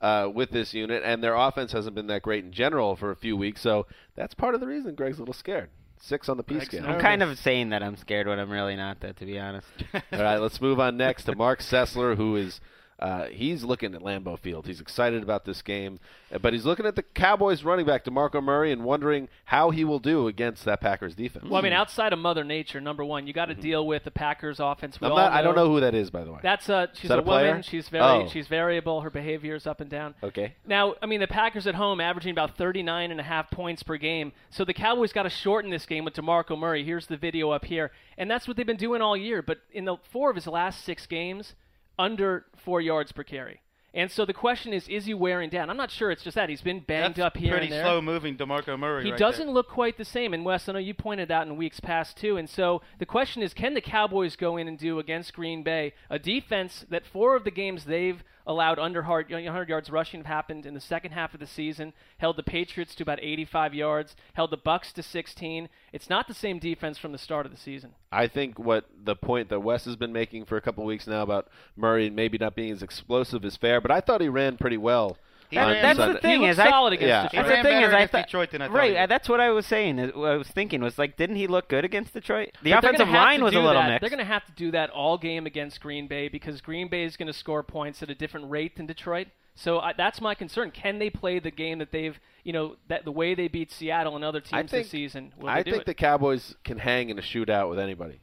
uh, with this unit, and their offense hasn't been that great in general for a few weeks. So that's part of the reason Greg's a little scared. Six on the P Greg's scale. I'm kind of saying that I'm scared when I'm really not. That to be honest. All right, let's move on next to Marc Sessler, who is uh, he's looking at Lambeau Field. He's excited about this game, uh, but he's looking at the Cowboys running back DeMarco Murray and wondering how he will do against that Packers defense. well, I mean, outside of Mother Nature, number one, you got to deal with the Packers' offense. Not, I don't know who that is, by the way. That's a she's that a, a woman. She's very Oh. she's variable. Her behavior is up and down. okay. Now, I mean, the Packers at home averaging about 39 and a half points per game. So the Cowboys got to shorten this game with DeMarco Murray. Here's the video up here. And that's what they've been doing all year. But in the four of his last six games, under four yards per carry. And so the question is, is he wearing down? I'm not sure it's just that. He's been banged That's up here pretty and there. slow moving, Demarco Murray. He right doesn't there. look quite the same. And Wes, I know you pointed out in weeks past too. And so the question is, can the Cowboys go in and do against Green Bay a defense that four of the games they've allowed under hard- 100 yards rushing have happened in the second half of the season, held the Patriots to about 85 yards, held the Bucks to 16. It's not the same defense from the start of the season. I think what the point that Wes has been making for a couple weeks now about Murray maybe not being as explosive is fair, but I thought he ran pretty well. He that's Sunday. the thing is looked I, solid against Yeah. Detroit. That's the thing is I thought Detroit than I thought right. he That's what I was saying. is- What I was thinking was like, didn't he look good against Detroit? The But offensive line was a little that. mixed. They're going to have to do that all game against Green Bay because Green Bay is going to score points at a different rate than Detroit. So I, that's my concern. Can they play the game that they've, you know, that the way they beat Seattle and other teams think, this season? Will I they do think it? the Cowboys can hang in a shootout with anybody.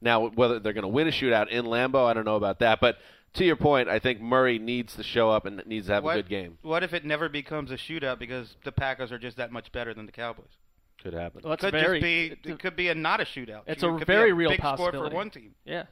Now, whether they're going to win a shootout in Lambeau, I don't know about that. But to your point, I think Murray needs to show up and needs to have what, a good game. What if it never becomes a shootout because the Packers are just that much better than the Cowboys? Could happen. Well, that's could very, just be. It could be a not a shootout. it's It a could be very real big possibility. score for one team. Yeah.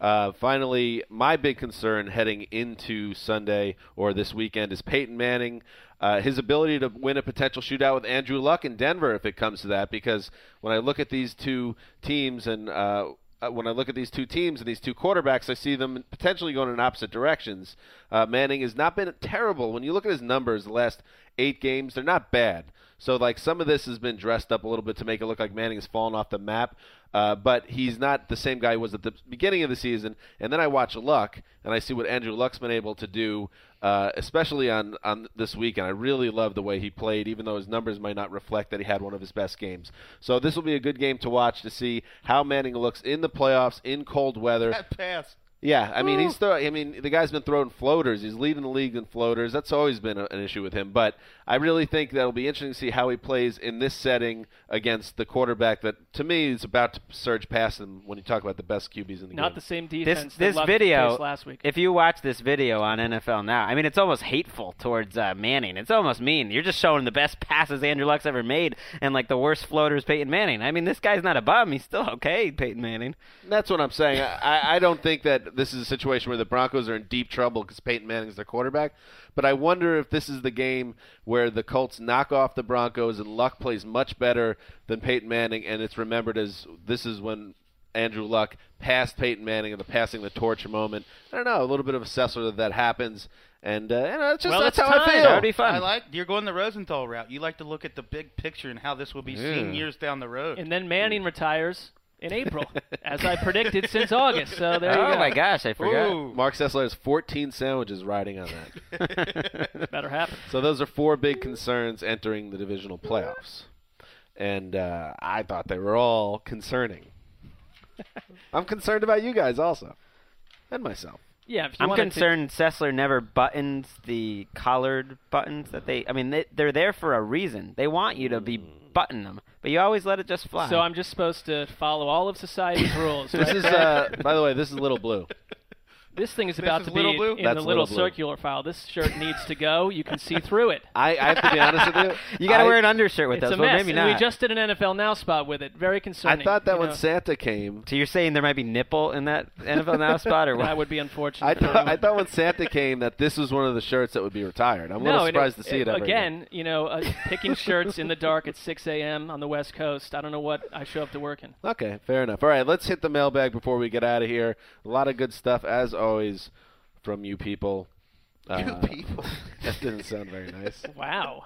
Uh, finally, my big concern heading into Sunday or this weekend is Peyton Manning. Uh, his ability to win a potential shootout with Andrew Luck in Denver, if it comes to that, because when I look at these two teams and uh, uh, when I look at these two teams and these two quarterbacks, I see them potentially going in opposite directions. Uh, Manning has not been terrible. When you look at his numbers, the last eight games, they're not bad. So, like, some of this has been dressed up a little bit to make it look like Manning has fallen off the map. Uh, but he's not the same guy he was at the beginning of the season. And then I watch Luck, and I see what Andrew Luck's been able to do, uh, especially on, on this week. And I really love the way he played, even though his numbers might not reflect that he had one of his best games. So this will be a good game to watch to see how Manning looks in the playoffs in cold weather. That pass. Yeah, I mean he's throw. I mean the guy's been throwing floaters. He's leading the league in floaters. That's always been a, an issue with him. But I really think that'll be interesting to see how he plays in this setting against the quarterback that, to me, is about to surge past him. When you talk about the best QBs in the Not game. Not the same This defense. that this Luck video, last week. if you watch this video on NFL Now, I mean it's almost hateful towards uh, Manning. It's almost mean. You're just showing the best passes Andrew Luck's ever made, and like the worst floaters Peyton Manning. I mean this guy's not a bum. He's still okay, Peyton Manning. That's what I'm saying. I, I don't think that this is a situation where the Broncos are in deep trouble because Peyton Manning is their quarterback. But I wonder if this is the game where the Colts knock off the Broncos and Luck plays much better than Peyton Manning, and it's remembered as this is when Andrew Luck passed Peyton Manning in the passing the torch moment. I don't know, a little bit of a assessor that that happens. And uh, you know, it's just well, that's it's how time. I feel. That would be fun. I like you're going the Rosenthal route. You like to look at the big picture and how this will be seen years down the road. and then Manning retires in April, as I predicted since August. So there you oh go. my gosh, I forgot. Ooh. Marc Sessler has 14 sandwiches riding on that. Better happen. So those are four big concerns entering the divisional playoffs, and uh, I thought they were all concerning. I'm concerned about you guys also, and myself. Yeah, if you I'm wanted concerned Sessler never buttons the collared buttons that they. I mean, they, they're there for a reason. They want you to be button them, but you always let it just fly. So I'm just supposed to follow all of society's rules. This right? is, uh, by the way, this is Little Blue. This thing is This about is to be Blue? in That's the little Little circular file. This shirt needs to go. You can see through it. I, I have to be honest with you. you got to wear an undershirt with it's us. a well, mess. maybe and not. we just did an NFL Now spot with it. Very concerning. I thought that when know. Santa came, so you're saying there might be nipple in that NFL Now spot, or what? that would be unfortunate. I thought. I thought when Santa came that this was one of the shirts that would be retired. I'm a little and surprised to see it, ever again. You know, uh, picking shirts in the dark at 6 a.m. on the West Coast. I don't know what I show up to work in. Okay, fair enough. All right, let's hit the mailbag before we get out of here. A lot of good stuff as always from you people. You Uh, people. that didn't sound very nice. Wow.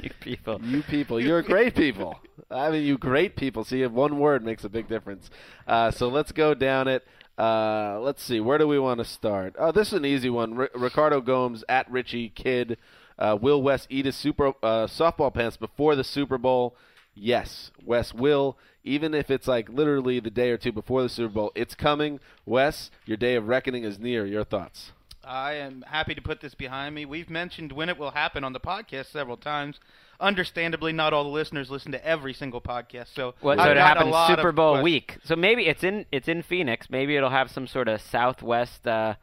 you people. You people, you're great people. I mean, you great people. See, if one word makes a big difference. Uh, so let's go down it. Uh, let's see. Where do we want to start? Oh, this is an easy one. R- Ricardo Gomes at Richie Kid. Uh, will Wes eat his super uh, softball pants before the Super Bowl? Yes, Wes will. Even if it's like literally the day or two before the Super Bowl, it's coming. Wes, your day of reckoning is near. Your thoughts? I am happy to put this behind me. We've mentioned when it will happen on the podcast several times. Understandably, not all the listeners listen to every single podcast, so What, so it happens Super Bowl week. So maybe it's in it's in Phoenix. Maybe it'll have some sort of Southwest uh,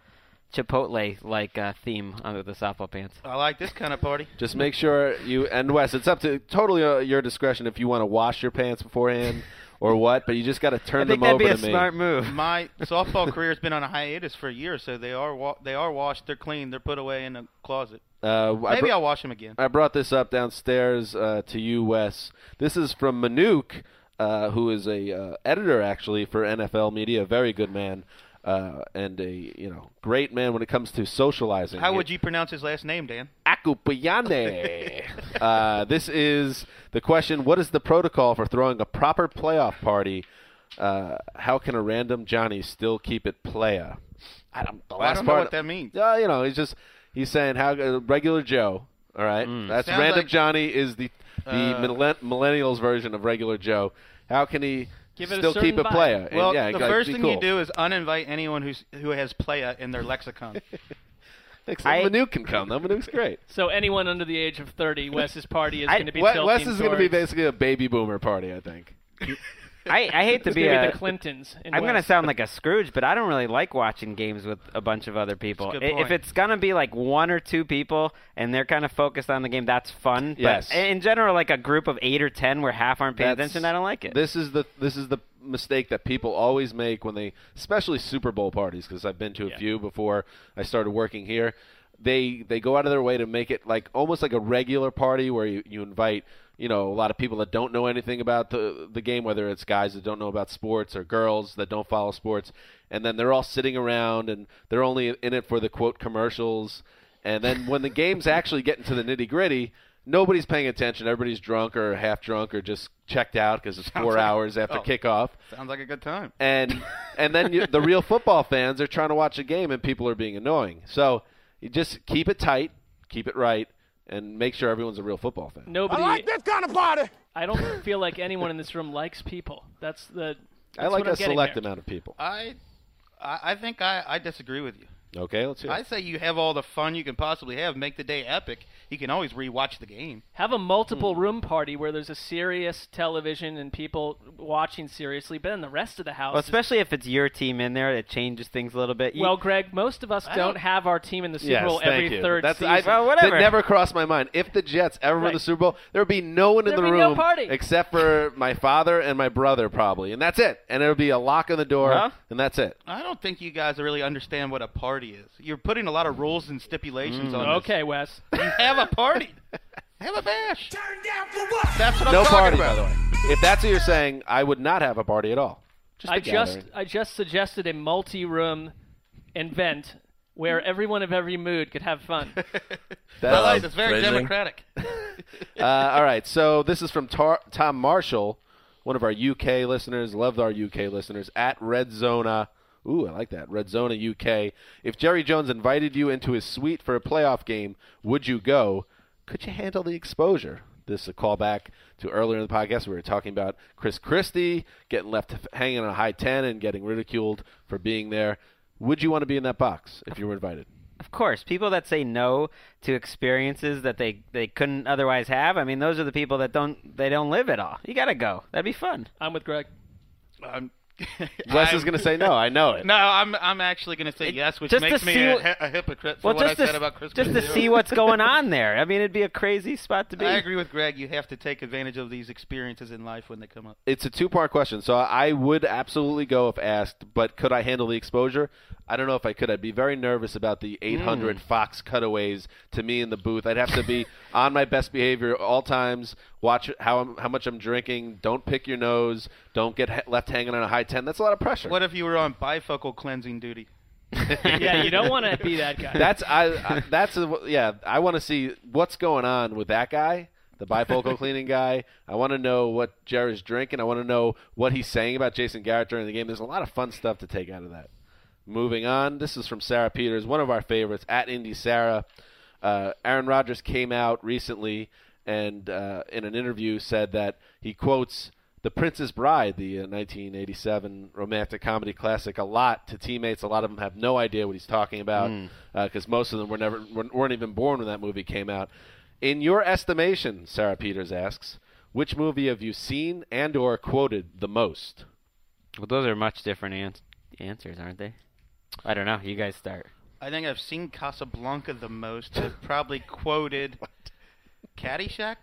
Chipotle like uh, theme under the softball pants. I like this kind of party. Just make sure you and Wes. It's up to totally uh, your discretion if you want to wash your pants beforehand or what. But you just got to turn I think them that'd over be a to me. smart move. My softball career has been on a hiatus for years, so they are wa- they are washed, they're clean, they're put away in a closet. Uh, Maybe br- I'll wash them again. I brought this up downstairs uh, to you, Wes. This is from Manuk, uh, who is a uh, editor actually for NFL Media, a very good man. Uh, and a you know great man when it comes to socializing. How would you pronounce his last name, Dan? Akupayane. uh, this is the question: What is the protocol for throwing a proper playoff party? Uh, how can a random Johnny still keep it playa? I don't, the Well, I last don't know part- what that means. Uh, you know, he's just he's saying how uh, regular Joe. All right, that's Sounds random like- Johnny is the the Uh, millen- millennials version of regular Joe. How can he Give it a still keep a it playa? Well, yeah, the first thing cool. you do is uninvite anyone who's who has playa in their lexicon. Except I- Manuk can come. though. Manuk's great. So anyone under the age of 30, Wes's party is going to be Wes, tilting Wes is going to be basically a baby boomer party, I think. I, I hate to be gonna a, the Clintons. in I'm going to sound like a Scrooge, but I don't really like watching games with a bunch of other people. That's a I- good If it's going to be like one or two people and they're kind of focused on the game, that's fun. But Yes. in general, like a group of eight or ten where half aren't paying That's- attention, I don't like it. This is the this is the mistake that people always make when they, especially Super Bowl parties, because I've been to a few before I started working here. They they go out of their way to make it like almost like a regular party where you, you invite you know a lot of people that don't know anything about the the game, whether it's guys that don't know about sports or girls that don't follow sports, and then they're all sitting around and they're only in it for the quote commercials, and then when the game's actually getting to the nitty gritty nobody's paying attention. Everybody's drunk or half drunk or just checked out because it's Sounds four like- hours after oh. kickoff. Sounds like a good time. And and then you, the real football fans are trying to watch a game and people are being annoying. So you just keep it tight, keep it right, and make sure everyone's a real football fan. Nobody. I like this kind of party. I don't feel like anyone in this room likes people. That's the. I that's like what I'm a select there. amount of people. I, I, I think I, I disagree with you. Okay, let's hear. I say you have all the fun you can possibly have. Make the day epic. You can always rewatch the game. Have a multiple Hmm. room party where there's a serious television and people watching seriously, but then the rest of the house. well, is- especially if it's your team in there, it changes things a little bit. You- well, Greg, most of us don't, don't- have our team in the Super Yes, Bowl every you. third That's, season. I, Well, whatever. That never crossed my mind. If the Jets ever win the Super Bowl, there would be no one in There'd the be no room party. except for my father and my brother, probably, and that's it. And it would be a lock on the door, Huh? and that's it. I don't think you guys really understand what a party is. You're putting a lot of rules and stipulations on this. okay, Wes. Have a party. have a bash. Turn down for what? That's what no I'm talking party, about. by the way. If that's what you're saying, I would not have a party at all. Just a I just gathering. I just suggested a multi-room event where everyone of every mood could have fun. That- I like. It's very Phrasing. democratic. uh, all right, so this is from Tar- Tom Marshall, one of our UK listeners. Loved our UK listeners at Red Zona. Ooh, I like that. Red Zona UK. If Jerry Jones invited you into his suite for a playoff game, would you go? Could you handle the exposure? This is a callback to earlier in the podcast. We were talking about Chris Christie getting left hanging on a high 10 and getting ridiculed for being there. Would you want to be in that box if you were invited? Of course, people that say no to experiences that they, they couldn't otherwise have. I mean, those are the people that don't they don't live at all. You gotta go. That'd be fun. I'm with Greg. I'm, Wes is going to say no. I know it. No, I'm I'm actually going to say It- yes, which just to makes me see a, what- a hypocrite for Well, what I just to, about Chris just to Christie. see what's going on there. I mean, it'd be a crazy spot to be. I agree with Greg. You have to take advantage of these experiences in life when they come up. it's a two part question. So I would absolutely go if asked, but could I handle the exposure? I don't know if I could. I'd be very nervous about the 800 mm. Fox cutaways to me in the booth. I'd have to be on my best behavior all times. Watch how I'm, how much I'm drinking. Don't pick your nose. Don't get he- left hanging on a high 10. That's a lot of pressure. What if you were on bifocal cleansing duty? yeah, you don't want to be that guy. That's I, I that's a, yeah. I want to see what's going on with that guy, the bifocal cleaning guy. I want to know what Jerry's drinking. I want to know what he's saying about Jason Garrett during the game. There's a lot of fun stuff to take out of that. Moving on, this is from Sarah Peters, one of our favorites at Indy Sarah. Uh, Aaron Rodgers came out recently and uh, in an interview said that he quotes The Princess Bride, the uh, 1987 romantic comedy classic, a lot to teammates. A lot of them have no idea what he's talking about Mm. because most of them were never were- weren't even born when that movie came out. In your estimation, Sarah Peters asks, which movie have you seen and or quoted the most? Well, those are much different ans- answers, aren't they? I don't know. You guys start. I think I've seen Casablanca the most. I've probably quoted Caddyshack,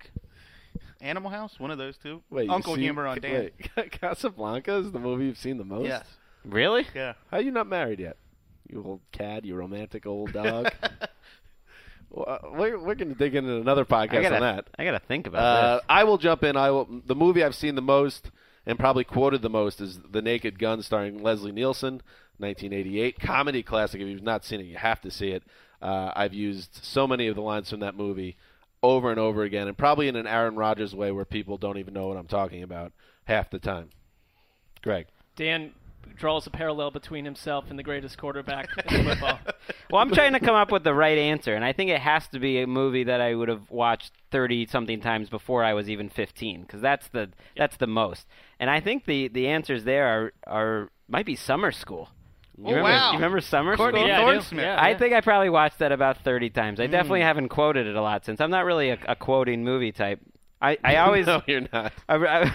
Animal House, one of those two. Wait, Uncle seen- Humor on Dan. Wait, Casablanca is the movie you've seen the most? Yes. Really? Yeah. How are you not married yet? You old cad, you romantic old dog. well, we're we're going to dig into another podcast gotta, on that. I gotta think about Uh, this. I will jump in. I will. The movie I've seen the most and probably quoted the most is The Naked Gun, starring Leslie Nielsen, 1988 comedy classic. If you've not seen it, you have to see it. Uh, I've used so many of the lines from that movie over and over again, and probably in an Aaron Rodgers way where people don't even know what I'm talking about half the time. Greg. Dan draws a parallel between himself and the greatest quarterback in football. Well, I'm trying to come up with the right answer, and I think it has to be a movie that I would have watched thirty something times before I was even fifteen, because that's the that's the most. And I think the the answers there are are might be Summer School. You Oh, remember, wow. You remember Summer Courtney School? Yeah, I do. Thorne-Smith. Yeah, I think I probably watched that about 30 times. I definitely haven't quoted it a lot since. I'm not really a, a quoting movie type. I, I always no, you're not. I, I,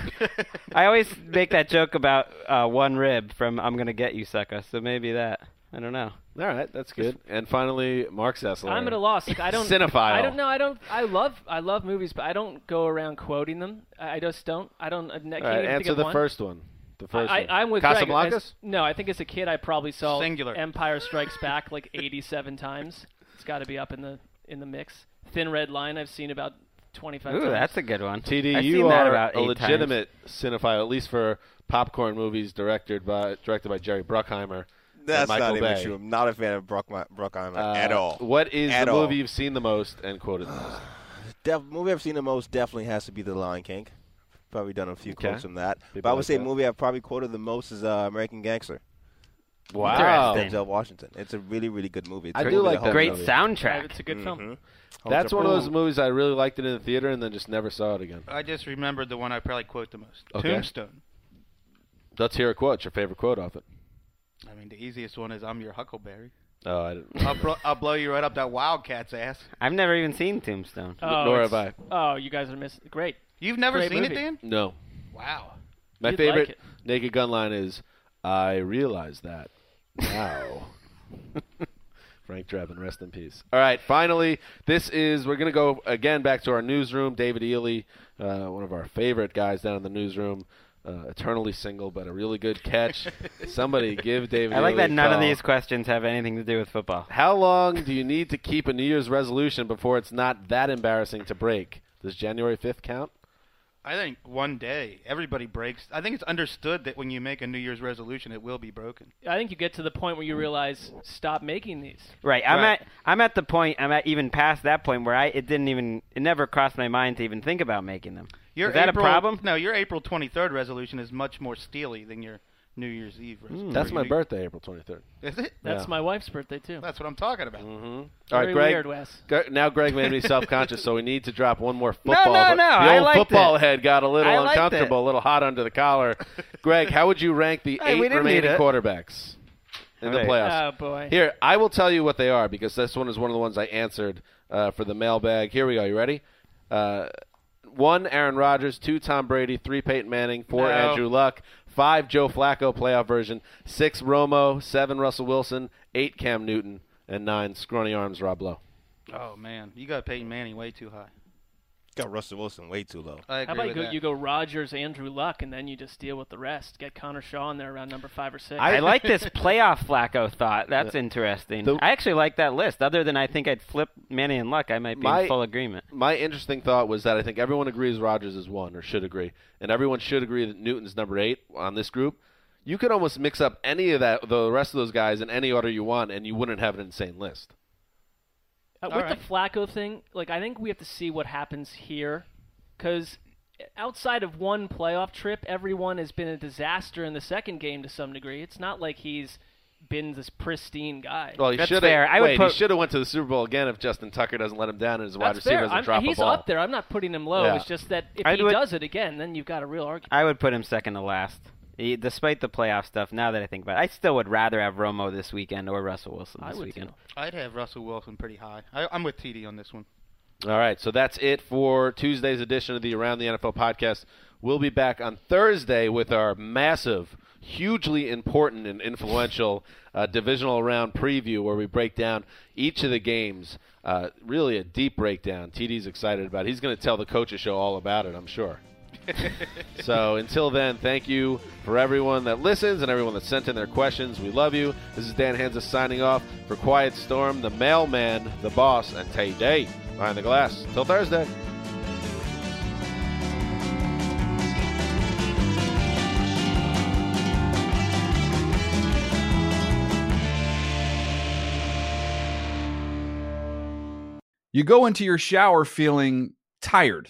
I always make that joke about uh, one rib from "I'm gonna get you, sucker." So maybe that. I don't know. All right, that's good. And finally, Marc Sessler. I'm at a loss. Like, I don't. Cinephile. I don't know. I don't. I love. I love movies, but I don't go around quoting them. I, I just don't. I don't. I All right, answer the one. first one. The first I, one. I, I'm with Greg. Casablancas? No, I think as a kid I probably saw Singular. Empire Strikes Back like 87 times. It's got to be up in the in the mix. Thin Red Line I've seen about 25 Ooh, times. that's a good one. TD, I've you seen that are about a eight legitimate cinephile, at least for popcorn movies directed by directed by Jerry Bruckheimer. and That's Michael not even Bay. true. I'm not a fan of Brock, Brockheimer Uh, at all. What is At the all. movie you've seen the most and quoted the most? Def- movie I've seen the most definitely has to be The Lion King. Probably done a few Okay. quotes from that. People but I would like say that. movie I've probably quoted the most is uh, American Gangster. Wow. Denzel Washington. It's a really, really good movie. It's I a do movie like that Great up. soundtrack. It's a good film. Mhm. Holds That's one of those movies I really liked it in the theater and then just never saw it again. I just remembered the one I probably quote the most. Okay. Tombstone. Let's hear a quote. What's your favorite quote off it? I mean, the easiest one is "I'm your Huckleberry." Oh, I didn't. I'll, bro- I'll blow you right up that Wildcat's ass. I've never even seen Tombstone. Oh, Nor it's- have Oh, you guys are missing. Great. You've never Great seen movie. it, Dan? No. Wow. My You'd favorite like. Naked Gun line is, "I realize that now." Frank Drebin, rest in peace. All right, finally, this is we're gonna go again back to our newsroom. David Ely, uh, one of our favorite guys down in the newsroom, uh, eternally single, but a really good catch. Somebody give David. I like Ely that a none of these questions have anything to do with football. How long do you need to keep a New Year's resolution before it's not that embarrassing to break? Does January fifth count? I think one day everybody breaks. I think it's understood that when you make a New Year's resolution, it will be broken. I think you get to the point where you mm. realize stop making these. Right. I'm Right. at I'm at the point I'm at even past that point where I it didn't even it never crossed my mind to even think about making them. Your Is that a problem? No, your April 23rd resolution is much more steely than your New Year's Eve Hmm. resolution. That's my birthday, April twenty third. Is it? That's Yeah. my wife's birthday too. That's what I'm talking about. Mm-hmm. All Very right, Greg. weird, Wes. Gre- Now Greg made me self-conscious, so we need to drop one more football. no, but no, The I old liked football it. head got a little I liked uncomfortable, a little hot under the collar. Greg, how would you rank the Hey, we eight didn't remaining it. quarterbacks in the Hey. playoffs? Oh boy. Here, I will tell you what they are because this one is one of the ones I answered uh, for the mailbag. Here we go. You ready? Uh, one, Aaron Rodgers. Two, Tom Brady. Three, Peyton Manning. Four, No. Andrew Luck. Five, Joe Flacco, playoff version. Six, Romo. Seven, Russell Wilson. Eight, Cam Newton. And nine, scrawny arms, Rob Lowe. Oh man, you got Peyton Manning way too high. Got Russell Wilson way too low. I agree How about you go, that. you go Rodgers, Andrew Luck, and then you just deal with the rest. Get Connor Shaw in there around number five or six. I, like this playoff Flacco thought. That's interesting. The- I actually like that list. Other than I think I'd flip Manning and Luck, I might be My- in full agreement. My interesting thought was that I think everyone agrees Rodgers is one, or should agree, and everyone should agree that Newton's number eight on this group. You could almost mix up any of that, the rest of those guys, in any order you want, and you wouldn't have an insane list. Uh, All with right. the Flacco thing, like I think we have to see what happens here, because outside of one playoff trip, everyone has been a disaster in the second game to some degree. It's not like he's been this pristine guy. Well, he should have. I would wait, put- he should have went to the Super Bowl again if Justin Tucker doesn't let him down and his wide receiver fair. doesn't I'm- drop he's a ball. up there. I'm not putting him low. Yeah. It's just that if I'd he would- does it again, then you've got a real argument. I would put him second to last. He, despite the playoff stuff, now that I think about it, I still would rather have Romo this weekend or Russell Wilson I this would weekend. too. I'd have Russell Wilson pretty high. I, I'm with TD on this one. All right, so that's it for Tuesday's edition of the Around the NFL podcast. We'll be back on Thursday with our massive, hugely important and influential uh, divisional round preview where we break down each of the games. Uh, really a deep breakdown. TD's excited about. it. He's going to tell the coaches show all about it, I'm sure. so until then, thank you for everyone that listens and everyone that sent in their questions. We love you. This is Dan Hanzus signing off for Quiet Storm, the mailman, the boss, and Tay Day behind the glass. Till Thursday. You go into your shower feeling tired,